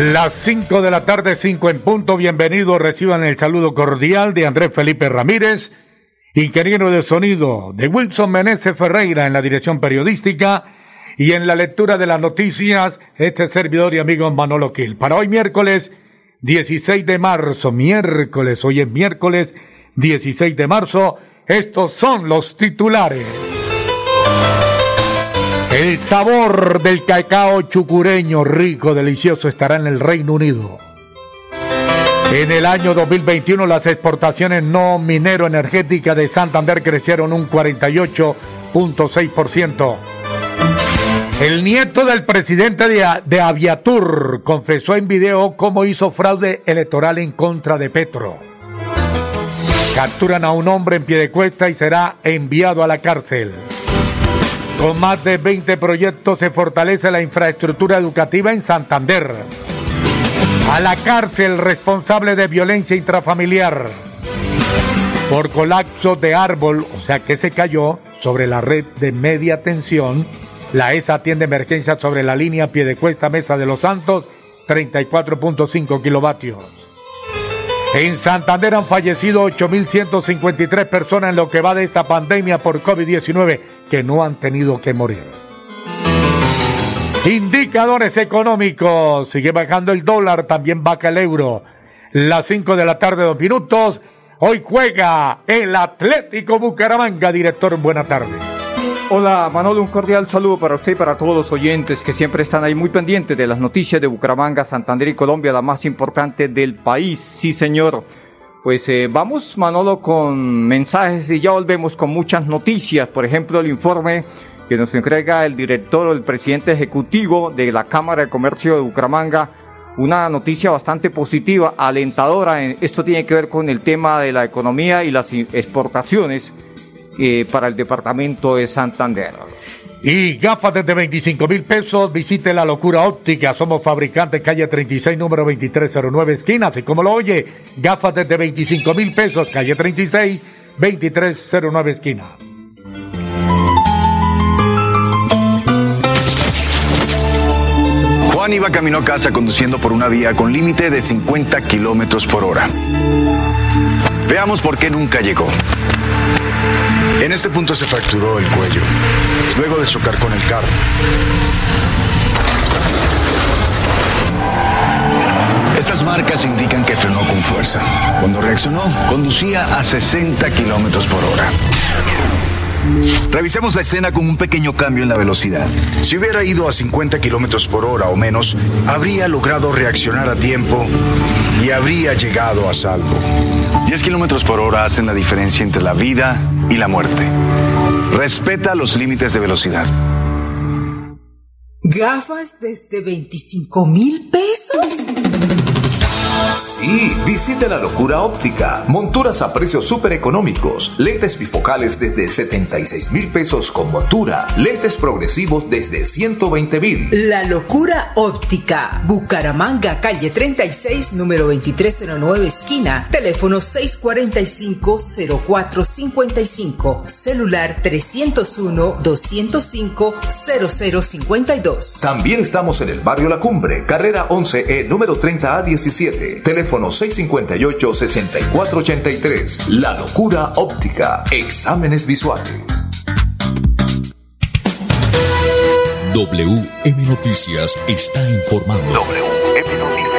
Las 5 de la tarde, 5 en punto. Bienvenidos, reciban el saludo cordial de Andrés Felipe Ramírez, ingeniero de sonido de Wilson Meneses Ferreira en la dirección periodística y en la lectura de las noticias, este servidor y amigo Manolo Quil. Para hoy miércoles 16 de marzo, miércoles, hoy es miércoles 16 de marzo, estos son los titulares. El sabor del cacao chucureño rico, delicioso, estará en el Reino Unido. En el año 2021 las exportaciones no minero energéticas de Santander crecieron un 48.6%. El nieto del presidente de, de, Aviatur confesó en video cómo hizo fraude electoral en contra de Petro. Capturan a un hombre en pie de cuesta y será enviado a la cárcel. Con más de 20 proyectos se fortalece la infraestructura educativa en Santander. A la cárcel responsable de violencia intrafamiliar por colapso de árbol, o sea que se cayó sobre la red de media tensión. La ESA atiende emergencia sobre la línea Piedecuesta Mesa de los Santos, 34.5 kilovatios. En Santander han fallecido 8.153 personas en lo que va de esta pandemia por COVID-19 que no han tenido que morir. Indicadores económicos. Sigue bajando el dólar, también baja el euro. Las 5 de la tarde, dos minutos. Hoy juega el Atlético Bucaramanga. Director, buena tarde. Hola Manolo, un cordial saludo para usted y para todos los oyentes que siempre están ahí muy pendientes de las noticias de Bucaramanga, Santander y Colombia, la más importante del país. Sí, señor. Pues eh, vamos, Manolo, con mensajes y ya volvemos con muchas noticias. Por ejemplo, el informe que nos entrega el director o el presidente ejecutivo de la Cámara de Comercio de Bucaramanga. Una noticia bastante positiva, alentadora. Esto tiene que ver con el tema de la economía y las exportaciones eh, para el departamento de Santander. Y gafas desde 25 mil pesos, visite la locura óptica. Somos fabricantes, calle 36, número 2309, esquina. Así como lo oye, gafas desde 25 mil pesos, calle 36, 2309, esquina. Juan iba camino a casa conduciendo por una vía con límite de 50 kilómetros por hora. Veamos por qué nunca llegó. En este punto se fracturó el cuello, luego de chocar con el carro. Estas marcas indican que frenó con fuerza. Cuando reaccionó, conducía a 60 kilómetros por hora. Revisemos la escena con un pequeño cambio en la velocidad. Si hubiera ido a 50 kilómetros por hora o menos, habría logrado reaccionar a tiempo y habría llegado a salvo. 10 kilómetros por hora hacen la diferencia entre la vida y la muerte. Respeta los límites de velocidad. ¿Gafas desde 25 mil pesos? Sí, visite la locura óptica. Monturas a precios súper económicos. Lentes bifocales desde 76 mil pesos con montura. Lentes progresivos desde 120 mil. La locura óptica. Bucaramanga, calle 36, número 2309, esquina. Teléfono 645-0455. Celular 301-205-0052. También estamos en el barrio La Cumbre, carrera 11E, número 30A17. Teléfono 658-6483. La locura óptica. Exámenes visuales. WM Noticias está informando. WM Noticias.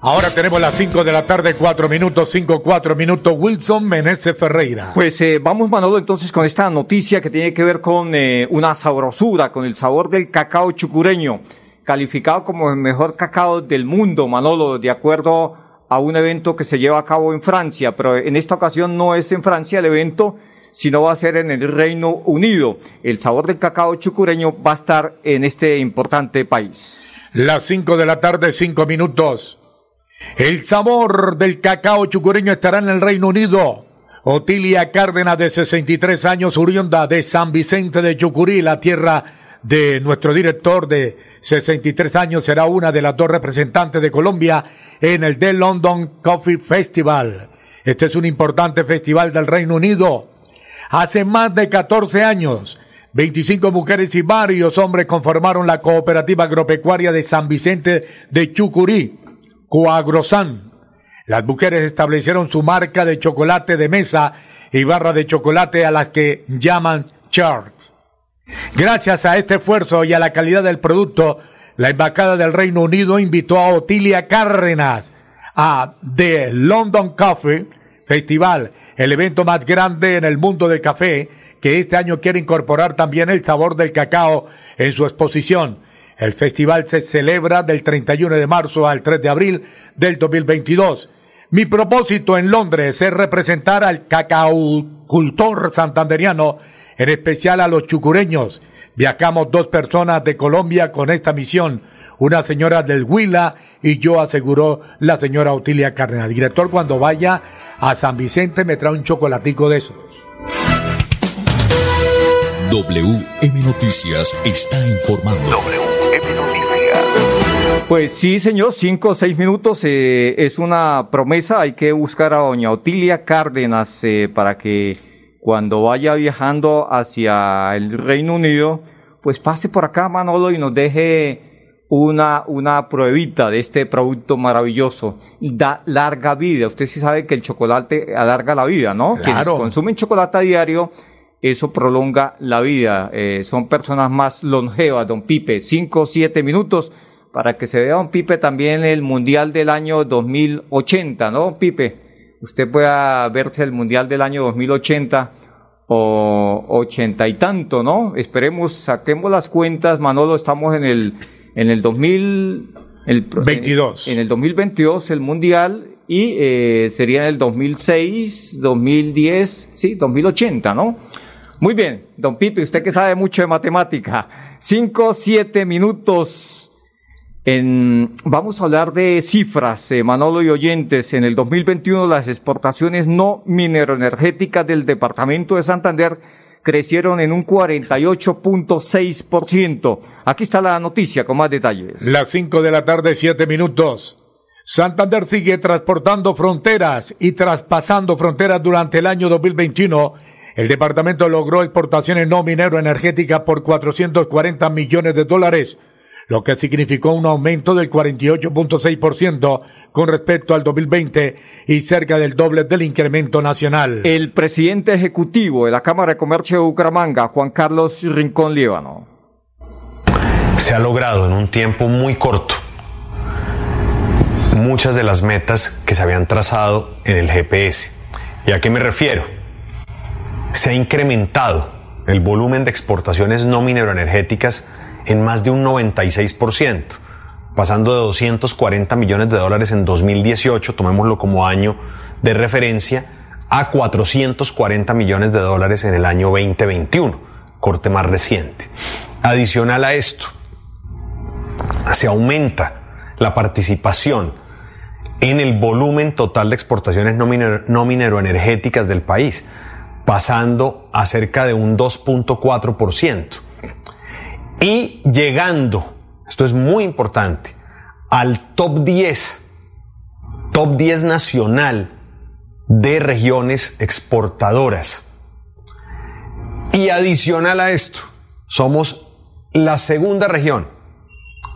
Ahora tenemos las 5 de la tarde, 4 minutos, 5, 4 minutos. Wilson Meneses Ferreira. Pues eh, vamos, Manolo, entonces con esta noticia que tiene que ver con eh, una sabrosura, con el sabor del cacao chucureño calificado como el mejor cacao del mundo, Manolo, de acuerdo a un evento que se lleva a cabo en Francia, pero en esta ocasión no es en Francia el evento, sino va a ser en el Reino Unido. El sabor del cacao chucureño va a estar en este importante país. Las 5 de la tarde, 5 minutos. El sabor del cacao chucureño estará en el Reino Unido. Otilia Cárdenas, de 63 años, oriunda de San Vicente de Chucurí, la tierra de nuestro director de 63 años, será una de las dos representantes de Colombia en el The London Coffee Festival. Este es un importante festival del Reino Unido. Hace más de 14 años, 25 mujeres y varios hombres conformaron la cooperativa agropecuaria de San Vicente de Chucurí, Coagrosan. Las mujeres establecieron su marca de chocolate de mesa y barra de chocolate a las que llaman Charles. Gracias a este esfuerzo y a la calidad del producto, la Embajada del Reino Unido invitó a Otilia Cárdenas a The London Coffee Festival, el evento más grande en el mundo del café, que este año quiere incorporar también el sabor del cacao en su exposición. El festival se celebra del 31 de marzo al 3 de abril del 2022. Mi propósito en Londres es representar al cultor santanderiano, en especial a los chucureños. Viajamos dos personas de Colombia con esta misión, una señora del Huila y yo, aseguró la señora Otilia Cárdenas. Director, cuando vaya a San Vicente me trae un chocolatico de esos. WM Noticias está informando. WM Noticias. Pues sí, señor, cinco o seis minutos eh, es una promesa. Hay que buscar a doña Otilia Cárdenas eh, para que cuando vaya viajando hacia el Reino Unido, pues pase por acá, Manolo, y nos deje una, una pruebita de este producto maravilloso. Y da larga vida. Usted sí sabe que el chocolate alarga la vida, ¿no? Claro. Quienes consumen chocolate a diario eso prolonga la vida. Eh, son personas más longevas, don Pipe. Cinco o siete minutos para que se vea, don Pipe, también el Mundial del año 2080, ¿no, Pipe? Usted pueda verse el Mundial del año 2080 o ochenta y tanto, ¿no? Esperemos, saquemos las cuentas, Manolo, estamos en el, en el 2000... El, 22. En, en el 2022 el Mundial y eh, sería en el 2006, 2010, sí, 2080, ¿no? Muy bien, don Pipe, usted que sabe mucho de matemática. Cinco, siete minutos. En, vamos a hablar de cifras, eh, Manolo y oyentes. En el 2021 las exportaciones no mineroenergéticas del departamento de Santander crecieron en un 48.6%. Aquí está la noticia con más detalles. Las cinco de la tarde, siete minutos. Santander sigue transportando fronteras y traspasando fronteras durante el año 2021 el departamento logró exportaciones no minero energéticas por 440 millones de dólares, lo que significó un aumento del 48.6% con respecto al 2020 y cerca del doble del incremento nacional. El presidente ejecutivo de la Cámara de Comercio de Bucaramanga, Juan Carlos Rincón Líbano. Se ha logrado en un tiempo muy corto muchas de las metas que se habían trazado en el GPS. ¿Y a qué me refiero? se ha incrementado el volumen de exportaciones no mineroenergéticas en más de un 96%, pasando de 240 millones de dólares en 2018, tomémoslo como año de referencia, a 440 millones de dólares en el año 2021, corte más reciente. Adicional a esto, se aumenta la participación en el volumen total de exportaciones no, minero, no mineroenergéticas del país pasando a cerca de un 2.4%. Y llegando, esto es muy importante, al top 10, top 10 nacional de regiones exportadoras. Y adicional a esto, somos la segunda región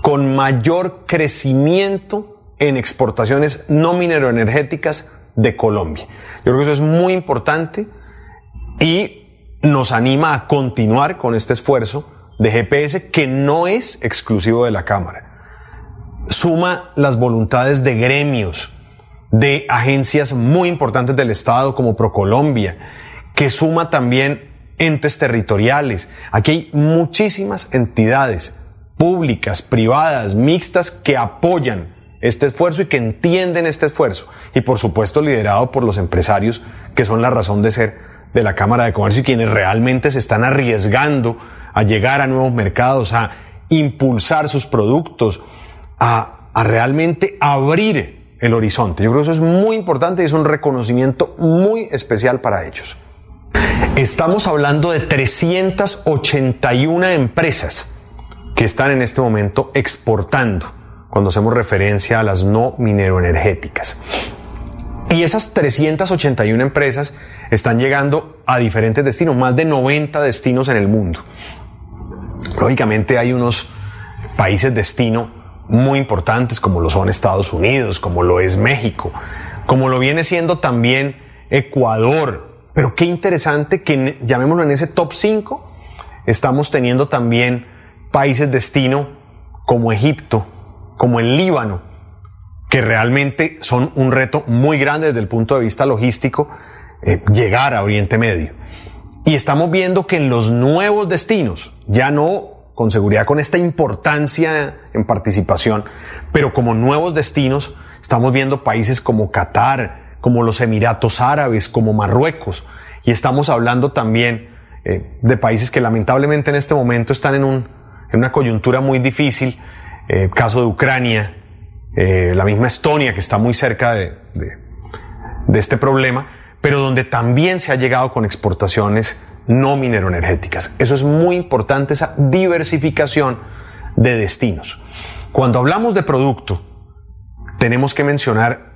con mayor crecimiento en exportaciones no mineroenergéticas de Colombia. Yo creo que eso es muy importante y nos anima a continuar con este esfuerzo de GPS que no es exclusivo de la Cámara. Suma las voluntades de gremios, de agencias muy importantes del Estado como Procolombia, que suma también entes territoriales. Aquí hay muchísimas entidades públicas, privadas, mixtas que apoyan este esfuerzo y que entienden este esfuerzo. Y por supuesto liderado por los empresarios que son la razón de ser de la Cámara de Comercio y quienes realmente se están arriesgando a llegar a nuevos mercados, a impulsar sus productos, a, realmente abrir el horizonte. Yo creo que eso es muy importante y es un reconocimiento muy especial para ellos. Estamos hablando de 381 empresas que están en este momento exportando cuando hacemos referencia a las no mineroenergéticas. Y esas 381 empresas están llegando a diferentes destinos, más de 90 destinos en el mundo. Lógicamente hay unos países destino muy importantes como lo son Estados Unidos, como lo es México, como lo viene siendo también Ecuador. Pero qué interesante que llamémoslo en ese top 5, estamos teniendo también países destino como Egipto, como el Líbano, que realmente son un reto muy grande desde el punto de vista logístico, eh, llegar a Oriente Medio. Y estamos viendo que en los nuevos destinos, ya no con seguridad con esta importancia en participación, pero como nuevos destinos, estamos viendo países como Qatar, como los Emiratos Árabes, como Marruecos, y estamos hablando también eh, de países que lamentablemente en este momento están en, un, en una coyuntura muy difícil, eh, caso de Ucrania, eh, la misma Estonia que está muy cerca de, de, de este problema, pero donde también se ha llegado con exportaciones no mineroenergéticas. Eso es muy importante, esa diversificación de destinos. Cuando hablamos de producto, tenemos que mencionar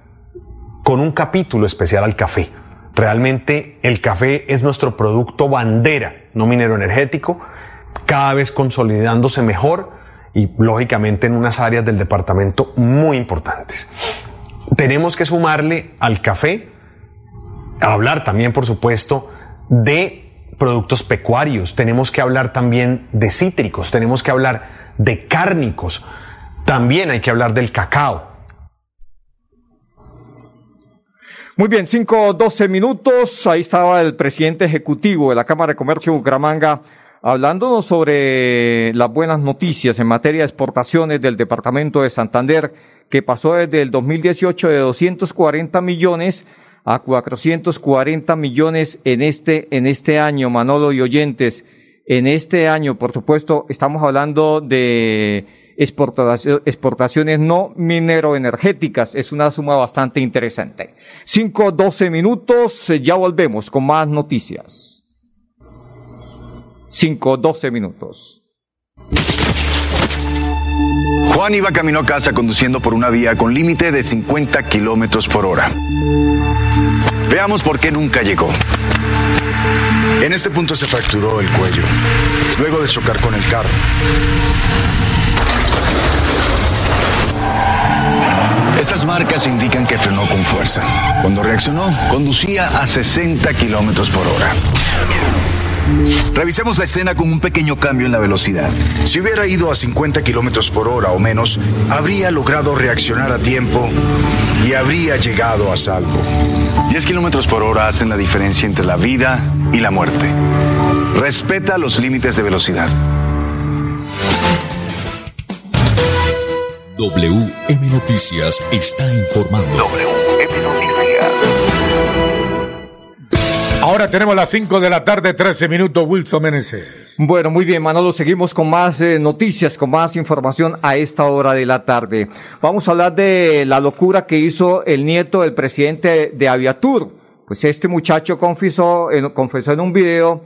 con un capítulo especial al café. Realmente el café es nuestro producto bandera, no mineroenergético, cada vez consolidándose mejor y lógicamente en unas áreas del departamento muy importantes. Tenemos que sumarle al café, hablar también, por supuesto, de productos pecuarios, tenemos que hablar también de cítricos, tenemos que hablar de cárnicos, también hay que hablar del cacao. Muy bien, 5, 12 minutos. Ahí estaba el presidente ejecutivo de la Cámara de Comercio de Bucaramanga hablándonos sobre las buenas noticias en materia de exportaciones del departamento de Santander, que pasó desde el 2018 de 240 millones a 440 millones en este, en este año, Manolo y oyentes. En este año, por supuesto, estamos hablando de exportaciones no mineroenergéticas. Es una suma bastante interesante. 5, 12 minutos, ya volvemos con más noticias. 5, 12 minutos. Juan iba camino a casa conduciendo por una vía con límite de 50 kilómetros por hora. Veamos por qué nunca llegó. En este punto se fracturó el cuello, luego de chocar con el carro. Estas marcas indican que frenó con fuerza. Cuando reaccionó, conducía a 60 kilómetros por hora. Revisemos la escena con un pequeño cambio en la velocidad. Si hubiera ido a 50 kilómetros por hora o menos, habría logrado reaccionar a tiempo y habría llegado a salvo. 10 kilómetros por hora hacen la diferencia entre la vida y la muerte. Respeta los límites de velocidad. WM Noticias está informando. WM Noticias. Ahora tenemos las 5 de la tarde, 13 minutos, Wilson Meneses. Bueno, muy bien, Manolo, seguimos con más eh, noticias, con más información a esta hora de la tarde. Vamos a hablar de la locura que hizo el nieto del presidente de Aviatur. Pues este muchacho confesó, confesó en un video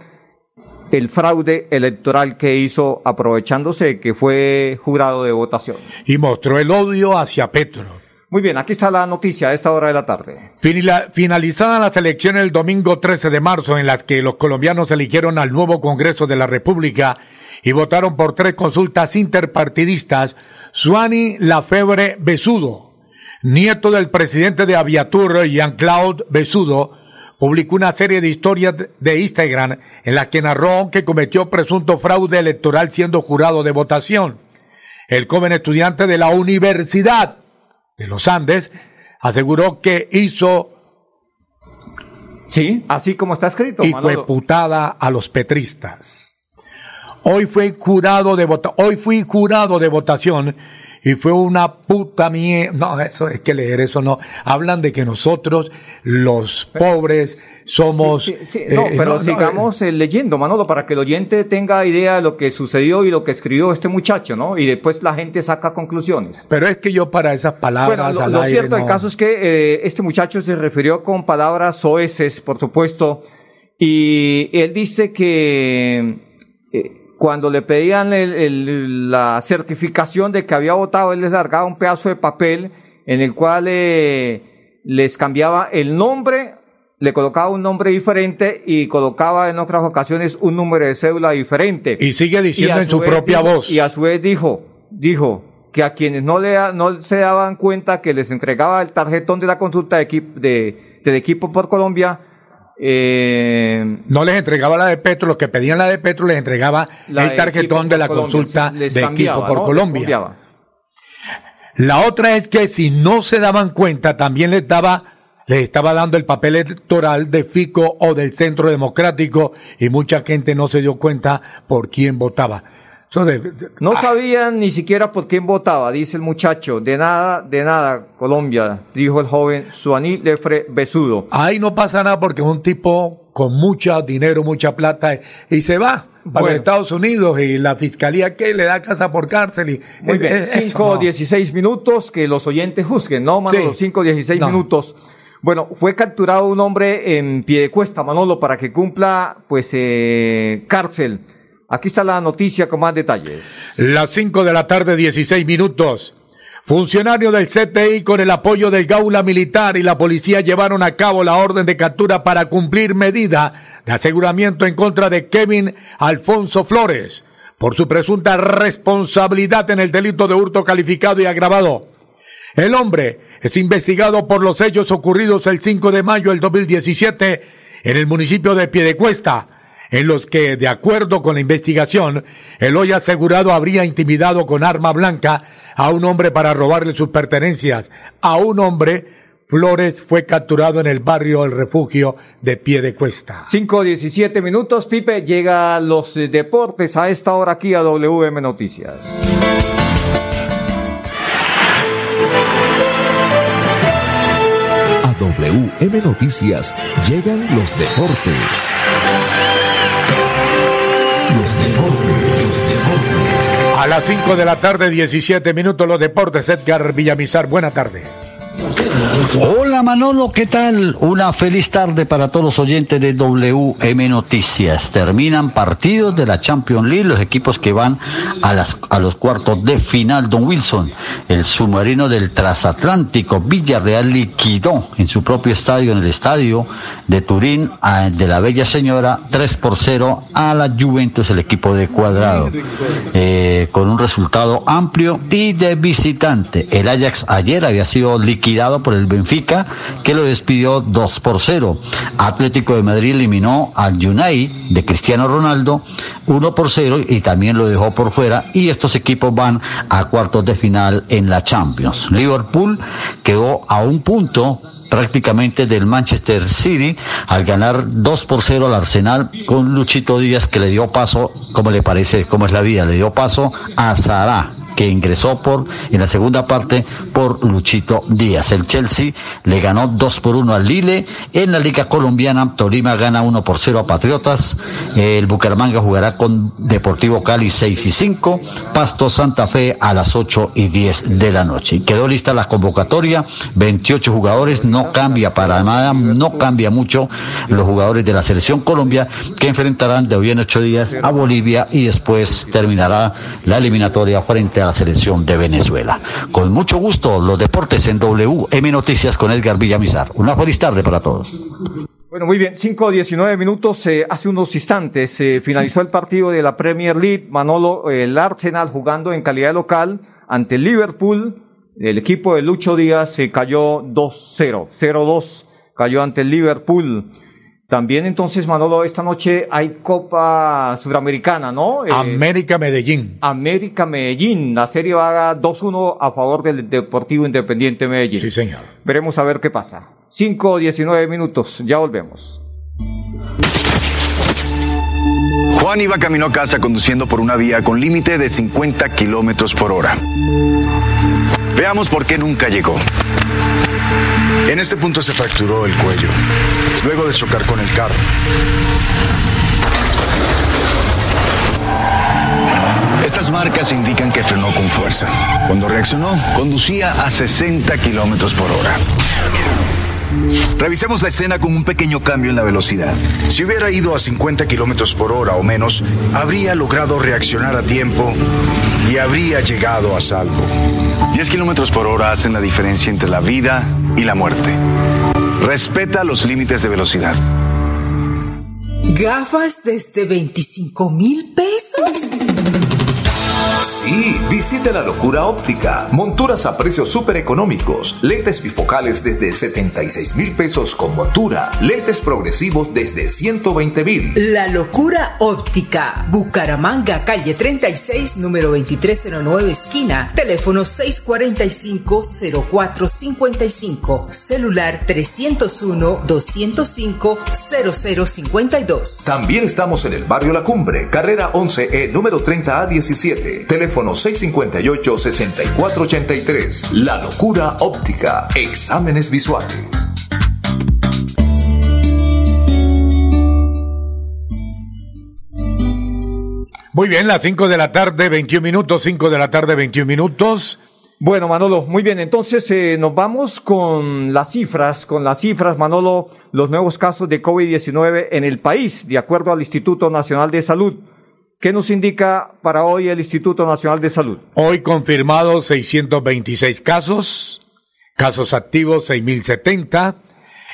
el fraude electoral que hizo aprovechándose que fue jurado de votación. Y mostró el odio hacia Petro. Muy bien, aquí está la noticia a esta hora de la tarde. Finalizadas las elecciones el domingo 13 de marzo en las que los colombianos eligieron al nuevo Congreso de la República y votaron por tres consultas interpartidistas, Suani Lafebre Besudo, nieto del presidente de Aviatur, Jean-Claude Besudo, publicó una serie de historias de Instagram en las que narró que cometió presunto fraude electoral siendo jurado de votación. El joven estudiante de la Universidad de los Andes aseguró que hizo Sí, así como está escrito. y fue putada a los petristas. Hoy fue jurado de vota hoy fui jurado de votación y fue una puta mierda. No, eso es que leer eso no. Hablan de que nosotros, los pobres, somos... Sí, sí, sí. No, eh, pero no, no, sigamos eh, leyendo, Manolo, para que el oyente tenga idea de lo que sucedió y lo que escribió este muchacho, ¿no? Y después la gente saca conclusiones. Pero es que yo para esas palabras Bueno, lo, al lo aire cierto del no- caso es que eh, este muchacho se refirió con palabras soeces, por supuesto, y él dice que eh, cuando le pedían el- el- la certificación de que había votado, él les largaba un pedazo de papel en el cual eh, les cambiaba el nombre, le colocaba un nombre diferente y colocaba en otras ocasiones un número de cédula diferente. Y sigue diciendo en su propia dijo- voz. Y a su vez dijo, dijo que a quienes no le no se daban cuenta que les entregaba el tarjetón de la consulta de equipo, de, del equipo por Colombia, eh, No les entregaba la de Petro, los que pedían la de Petro les entregaba el tarjetón de la Colombia, consulta les de cambiaba, equipo por Colombia. La otra es que si no se daban cuenta, también les daba, les estaba dando el papel electoral de Fico o del Centro Democrático y mucha gente no se dio cuenta por quién votaba. De- de- No ah, sabían ni siquiera por quién votaba, dice el muchacho. De nada, de nada, Colombia, dijo el joven Suaní Lefre Besudo. ahí no pasa nada porque es un tipo con mucho dinero, mucha plata y se va para Bueno. Estados Unidos y la fiscalía que le da casa por cárcel y Muy bien, eh, eso 5 no. 16 minutos, que los oyentes juzguen, ¿no, Manolo? Sí. 5 16 No. minutos. Bueno, fue capturado un hombre en Piedecuesta, Manolo, para que cumpla, pues, eh, cárcel. Aquí está la noticia con más detalles. Las 5 de la tarde, 16 minutos. Funcionarios del CTI con el apoyo del Gaula Militar y la policía llevaron a cabo la orden de captura para cumplir medida de aseguramiento en contra de Kevin Alfonso Flores por su presunta responsabilidad en el delito de hurto calificado y agravado. El hombre es investigado por los hechos ocurridos el 5 de mayo del 2017 en el municipio de Piedecuesta, en los que, de acuerdo con la investigación, el hoy asegurado habría intimidado con arma blanca a un hombre para robarle sus pertenencias. A un hombre, Flores fue capturado en el barrio El Refugio de Piedecuesta. 5 17 minutos, Pipe, llega a los eh, deportes a esta hora aquí a WM Noticias. A WM Noticias llegan los deportes. Deportes, deportes. A las 5 de la tarde, 17 minutos, los deportes. Edgar Villamizar, buena tarde. Hola Manolo, ¿qué tal? Una feliz tarde para todos los oyentes de WM Noticias. Terminan partidos de la Champions League, los equipos que van a, las, a los cuartos de final. Don Wilson, el submarino del transatlántico Villarreal liquidó en su propio estadio, en el estadio de Turín, de la Bella Señora, 3 por 0 a la Juventus, el equipo de cuadrado. Eh, con un resultado amplio y de visitante. El Ajax ayer había sido liquidado por el Benfica, que lo despidió 2 por 0. Atlético de Madrid eliminó al United de Cristiano Ronaldo 1 por 0 y también lo dejó por fuera. Y estos equipos van a cuartos de final en la Champions. Liverpool quedó a un punto prácticamente del Manchester City al ganar 2 por 0 al Arsenal con Luchito Díaz que le dio paso, como le parece, cómo es la vida, le dio paso a Sara que ingresó por en la segunda parte por Luchito Díaz. El Chelsea le ganó 2 por 1 al Lille. En la Liga Colombiana, Tolima gana 1 por 0 a Patriotas. El Bucaramanga jugará con Deportivo Cali 6 y 5. Pasto Santa Fe a las 8 y 10 de la noche. Quedó lista la convocatoria. 28 jugadores. No cambia para nada. No cambia mucho los jugadores de la Selección Colombia que enfrentarán de hoy en 8 días a Bolivia y después terminará la eliminatoria frente a la selección de Venezuela. Con mucho gusto, los deportes en WM Noticias con Edgar Villamizar. Una feliz tarde para todos. Bueno, muy bien, 5 19 minutos. eh, hace unos instantes se finalizó el partido de la Premier League. Manolo, el Arsenal jugando en calidad local ante Liverpool. El equipo de Lucho Díaz se cayó 2-0, 0-2, cayó ante el Liverpool. También entonces, Manolo, esta noche hay Copa Sudamericana, ¿no? Eh, América Medellín. América Medellín. La serie va 2-1 a favor del Deportivo Independiente Medellín. Sí, señor. Veremos a ver qué pasa. 5 19 minutos, ya volvemos. Juan iba camino a casa conduciendo por una vía con límite de 50 kilómetros por hora. Veamos por qué nunca llegó. En este punto se fracturó el cuello, luego de chocar con el carro. Estas marcas indican que frenó con fuerza. Cuando reaccionó, conducía a 60 kilómetros por hora. Revisemos la escena con un pequeño cambio en la velocidad. Si hubiera ido a 50 kilómetros por hora o menos, habría logrado reaccionar a tiempo y habría llegado a salvo. 10 kilómetros por hora hacen la diferencia entre la vida y la muerte. Respeta los límites de velocidad. Gafas desde 25 mil pesos. Sí, visite la locura óptica. Monturas a precios súper económicos. Lentes bifocales desde 76 mil pesos con montura. Lentes progresivos desde 120 mil. La locura óptica. Bucaramanga, calle 36, número 2309, esquina. Teléfono 645-0455. Celular 301-205-0052. También estamos en el barrio La Cumbre, carrera 11E, número 30A17. Teléfono 658-6483. La locura óptica. Exámenes visuales. Muy bien, las 5 de la tarde, 21 minutos, 5 de la tarde, 21 minutos. Bueno, Manolo, muy bien. Entonces eh, nos vamos con las cifras, con las cifras, Manolo, los nuevos casos de COVID-19 en el país, de acuerdo al Instituto Nacional de Salud. ¿Qué nos indica para hoy el Instituto Nacional de Salud? Hoy confirmados 626 casos, casos activos 6070,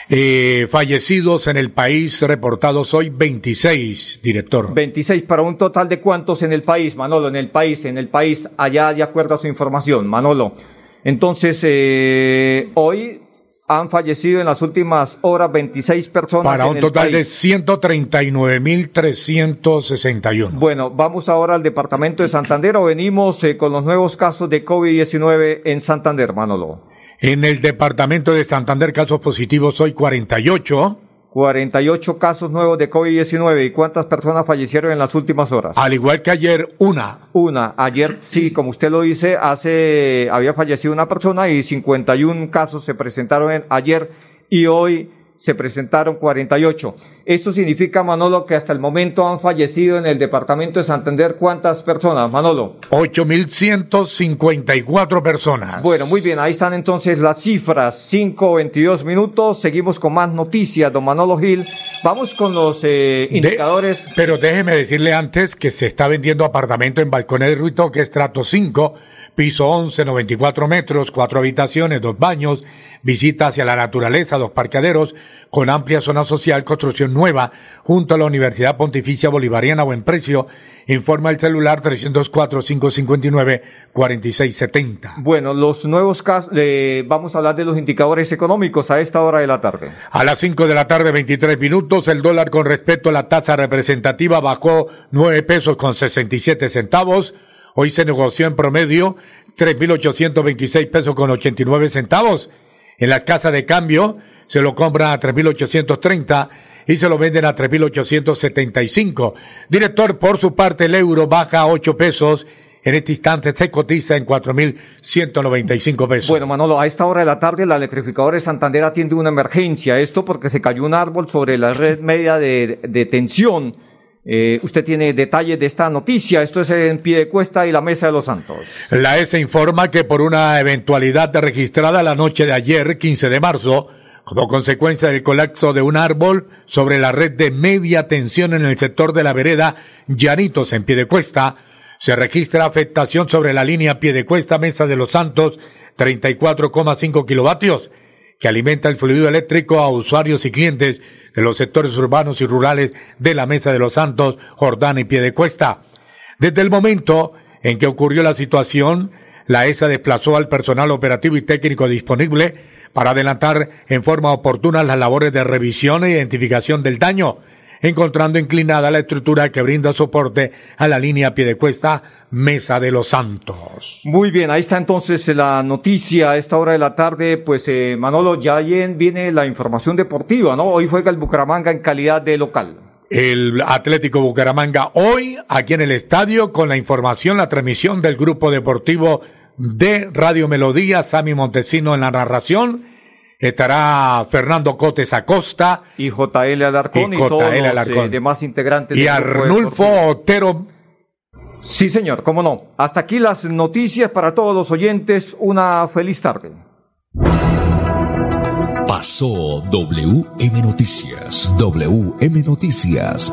eh, fallecidos en el país reportados hoy 26, director. 26 para un total de cuántos en el país, Manolo, en el país, en el país, allá de acuerdo a su información, Manolo. Entonces, eh, hoy han fallecido en las últimas horas 26 personas. Para en un el total de país. 139.361. Bueno, vamos ahora al departamento de Santander o venimos eh, con los nuevos casos de COVID-19 en Santander, Manolo. En el departamento de Santander, casos positivos hoy 48. 48 casos nuevos de COVID-19 y cuántas personas fallecieron en las últimas horas. Al igual que ayer, una. Una. Ayer, sí, como usted lo dice, hace, había fallecido una persona y 51 casos se presentaron en- ayer y hoy se presentaron 48. Esto significa, Manolo, que hasta el momento han fallecido en el departamento de Santander cuántas personas, Manolo. 8.154 personas. Bueno, muy bien, ahí están entonces las cifras. 5, 22 minutos. Seguimos con más noticias, don Manolo Gil. Vamos con los eh, De- indicadores. pero déjeme decirle antes que se está vendiendo apartamento en Balcones de Ruito, que es trato 5, piso 11, 94 metros, cuatro habitaciones, dos baños, visita hacia la naturaleza, dos parqueaderos, con amplia zona social, construcción nueva, junto a la Universidad Pontificia Bolivariana, buen precio. Informa el celular 304-559-4670. Bueno, los nuevos casos, eh, vamos a hablar de los indicadores económicos a esta hora de la tarde. A las 5 de la tarde, 23 minutos, el dólar con respecto a la tasa representativa bajó 9 pesos con 67 centavos. Hoy se negoció en promedio 3.826 pesos con 89 centavos. En las casas de cambio se lo compran a 3.830 y se lo venden a 3.875. Director, por su parte, el euro baja a 8 pesos. En este instante se cotiza en 4.195 pesos. Bueno, Manolo, a esta hora de la tarde la electrificadora de Santander atiende una emergencia. Esto porque se cayó un árbol sobre la red media de, de tensión. Eh, usted tiene detalles de esta noticia. Esto es en Piedecuesta y la Mesa de los Santos. La S informa que por una eventualidad registrada la noche de ayer, 15 de marzo, como consecuencia del colapso de un árbol sobre la red de media tensión en el sector de la vereda Llanitos en Piedecuesta, se registra afectación sobre la línea Piedecuesta Mesa de los Santos 34,5 kilovatios, que alimenta el fluido eléctrico a usuarios y clientes de los sectores urbanos y rurales de la Mesa de los Santos, Jordán y Piedecuesta. Desde el momento en que ocurrió la situación, la ESA desplazó al personal operativo y técnico disponible para adelantar en forma oportuna las labores de revisión e identificación del daño, encontrando inclinada la estructura que brinda soporte a la línea Piedecuesta Mesa de los Santos. Muy bien, ahí está entonces la noticia a esta hora de la tarde. Pues eh, Manolo, ya viene la información deportiva, ¿no? Hoy juega el Bucaramanga en calidad de local. el Atlético Bucaramanga hoy aquí en el estadio con la información, la transmisión del grupo deportivo de Radio Melodía, Sami Montesino en la narración. Estará Fernando Cotes Acosta. Y JL Alarcón y, todos los eh, demás integrantes. Y Arnulfo Otero. Sí, señor, cómo no. Hasta aquí las noticias para todos los oyentes. Una feliz tarde. Pasó WM Noticias. WM Noticias.